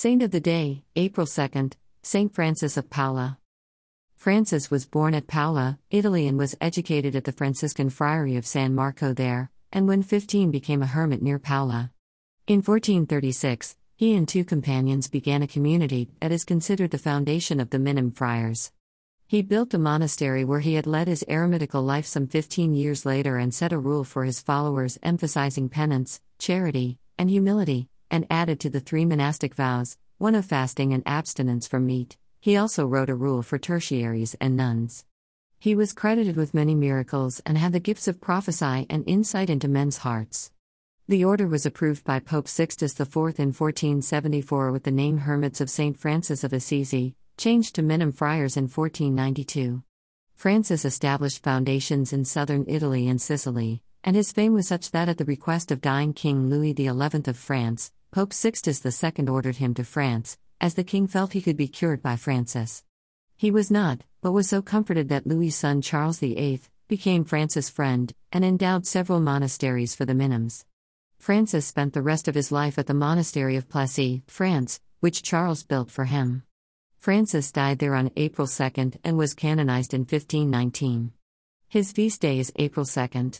Saint of the Day, April 2nd, Saint Francis of Paola. Francis was born at Paola, Italy, and was educated at the Franciscan Friary of San Marco there, and when 15 became a hermit near Paola. In 1436, he and two companions began a community that is considered the foundation of the Minim Friars. He built a monastery where he had led his eremitical life some 15 years later and set a rule for his followers emphasizing penance, charity, and humility, and added to the three monastic vows, one of fasting and abstinence from meat. He also wrote a rule for tertiaries and nuns. He was credited with many miracles and had the gifts of prophecy and insight into men's hearts. The order was approved by Pope Sixtus IV in 1474 with the name Hermits of St. Francis of Assisi, changed to Minim Friars in 1492. Francis established foundations in southern Italy and Sicily, and his fame was such that at the request of dying King Louis XI of France, Pope Sixtus II ordered him to France, as the king felt he could be cured by Francis. He was not, but was so comforted that Louis' son Charles VIII became Francis' friend and endowed several monasteries for the Minims. Francis spent the rest of his life at the monastery of Plessis, France, which Charles built for him. Francis died there on April 2 and was canonized in 1519. His feast day is April 2.